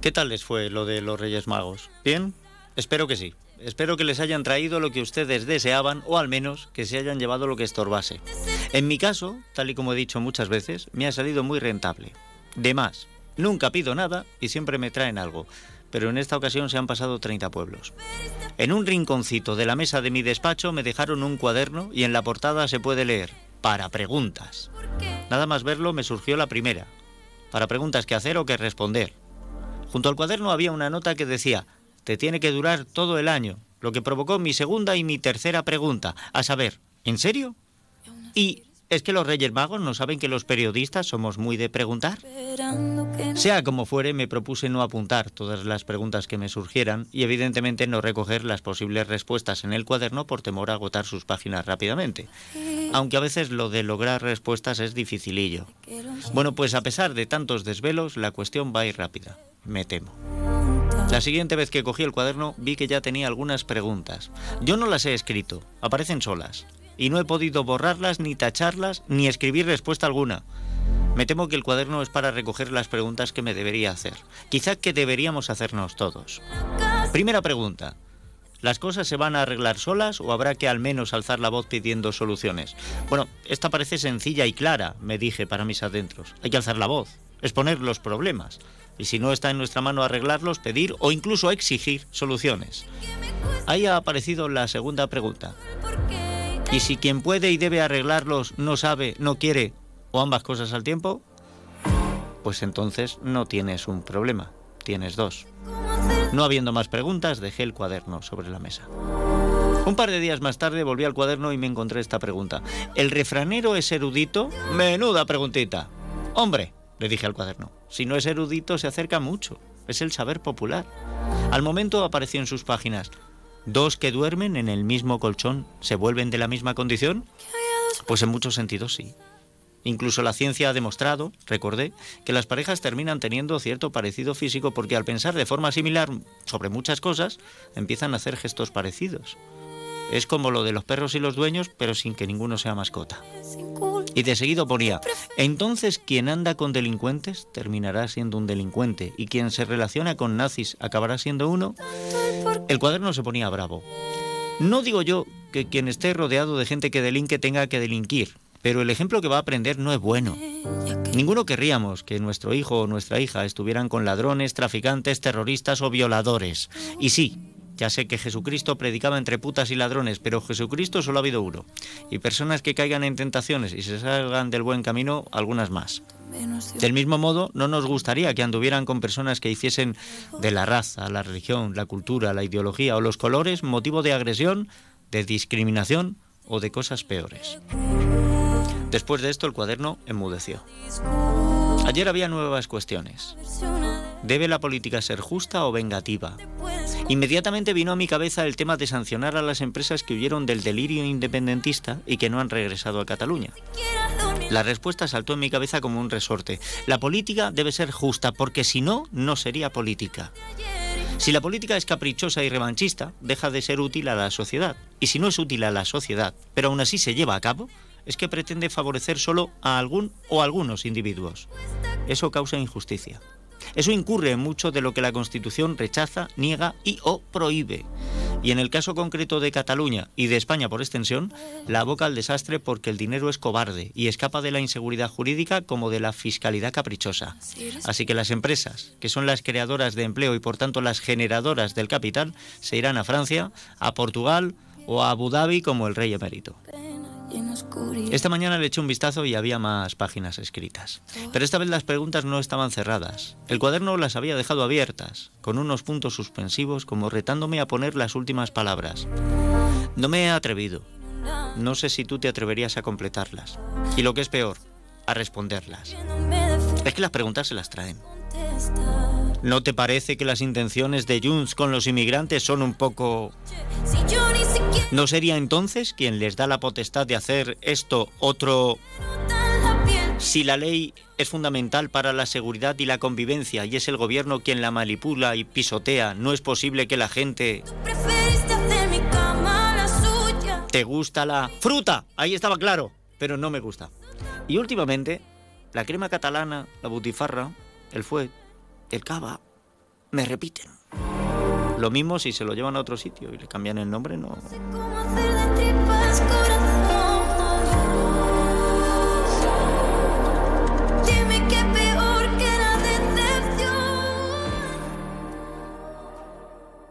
¿Qué tal les fue lo de los Reyes Magos? ¿Bien? Espero que sí. Espero que les hayan traído lo que ustedes deseaban o al menos que se hayan llevado lo que estorbase. En mi caso, tal y como he dicho muchas veces, me ha salido muy rentable. De más, nunca pido nada y siempre me traen algo, pero en esta ocasión se han pasado 30 pueblos. En un rinconcito de la mesa de mi despacho me dejaron un cuaderno y en la portada se puede leer, para preguntas. Nada más verlo me surgió la primera, para preguntas que hacer o que responder. Junto al cuaderno había una nota que decía, te tiene que durar todo el año, lo que provocó mi segunda y mi tercera pregunta, a saber, ¿en serio? ¿Y es que los Reyes Magos no saben que los periodistas somos muy de preguntar? Sea como fuere, me propuse no apuntar todas las preguntas que me surgieran y evidentemente no recoger las posibles respuestas en el cuaderno por temor a agotar sus páginas rápidamente. Aunque a veces lo de lograr respuestas es dificilillo. Bueno, pues a pesar de tantos desvelos, la cuestión va a ir rápida, me temo. La siguiente vez que cogí el cuaderno vi que ya tenía algunas preguntas. Yo no las he escrito, aparecen solas. Y no he podido borrarlas, ni tacharlas, ni escribir respuesta alguna. Me temo que el cuaderno es para recoger las preguntas que me debería hacer. Quizá que deberíamos hacernos todos. Primera pregunta. ¿Las cosas se van a arreglar solas o habrá que al menos alzar la voz pidiendo soluciones? Bueno, esta parece sencilla y clara, me dije para mis adentros. Hay que alzar la voz, exponer los problemas y si no está en nuestra mano arreglarlos, pedir o incluso exigir soluciones. Ahí ha aparecido la segunda pregunta. ¿Y si quien puede y debe arreglarlos no sabe, no quiere o ambas cosas al tiempo? Pues entonces no tienes un problema, tienes dos. No habiendo más preguntas, dejé el cuaderno sobre la mesa. Un par de días más tarde volví al cuaderno y me encontré esta pregunta. ¿El refranero es erudito? Menuda preguntita. Hombre, le dije al cuaderno. Si no es erudito, se acerca mucho. Es el saber popular. Al momento apareció en sus páginas. ¿Dos que duermen en el mismo colchón se vuelven de la misma condición? Pues en muchos sentidos sí. Incluso la ciencia ha demostrado, recordé, que las parejas terminan teniendo cierto parecido físico porque al pensar de forma similar sobre muchas cosas, empiezan a hacer gestos parecidos. Es como lo de los perros y los dueños, pero sin que ninguno sea mascota. Y de seguido ponía, entonces quien anda con delincuentes terminará siendo un delincuente y quien se relaciona con nazis acabará siendo uno. El cuaderno se ponía bravo. No digo yo que quien esté rodeado de gente que delinque tenga que delinquir, pero el ejemplo que va a aprender no es bueno. Ninguno querríamos que nuestro hijo o nuestra hija estuvieran con ladrones, traficantes, terroristas o violadores. Y sí, ya sé que Jesucristo predicaba entre putas y ladrones, pero Jesucristo solo ha habido uno. Y personas que caigan en tentaciones y se salgan del buen camino, algunas más. Del mismo modo, no nos gustaría que anduvieran con personas que hiciesen de la raza, la religión, la cultura, la ideología o los colores motivo de agresión, de discriminación o de cosas peores. Después de esto, el cuaderno enmudeció. Ayer había nuevas cuestiones. ¿Debe la política ser justa o vengativa? Inmediatamente vino a mi cabeza el tema de sancionar a las empresas que huyeron del delirio independentista y que no han regresado a Cataluña. La respuesta saltó en mi cabeza como un resorte. La política debe ser justa porque si no, no sería política. Si la política es caprichosa y revanchista, deja de ser útil a la sociedad. Y si no es útil a la sociedad, pero aún así se lleva a cabo, es que pretende favorecer solo a algún o algunos individuos. Eso causa injusticia. Eso incurre en mucho de lo que la Constitución rechaza, niega y o prohíbe. Y en el caso concreto de Cataluña y de España por extensión, la aboca al desastre porque el dinero es cobarde y escapa de la inseguridad jurídica como de la fiscalidad caprichosa. Así que las empresas, que son las creadoras de empleo y por tanto las generadoras del capital, se irán a Francia, a Portugal o a Abu Dhabi como el rey emérito. Esta mañana le eché un vistazo y había más páginas escritas. Pero esta vez las preguntas no estaban cerradas. El cuaderno las había dejado abiertas, con unos puntos suspensivos como retándome a poner las últimas palabras. No me he atrevido. No sé si tú te atreverías a completarlas. Y lo que es peor, a responderlas. Es que las preguntas se las traen. ¿No te parece que las intenciones de Junts con los inmigrantes son un poco... ¿No sería entonces quien les da la potestad de hacer esto otro... Si la ley es fundamental para la seguridad y la convivencia y es el gobierno quien la manipula y pisotea, no es posible que la gente... ¿Te gusta la fruta? Ahí estaba claro, pero no me gusta. Y últimamente, la crema catalana, la butifarra, el fuet, el cava, me repiten. Lo mismo si se lo llevan a otro sitio y le cambian el nombre, no.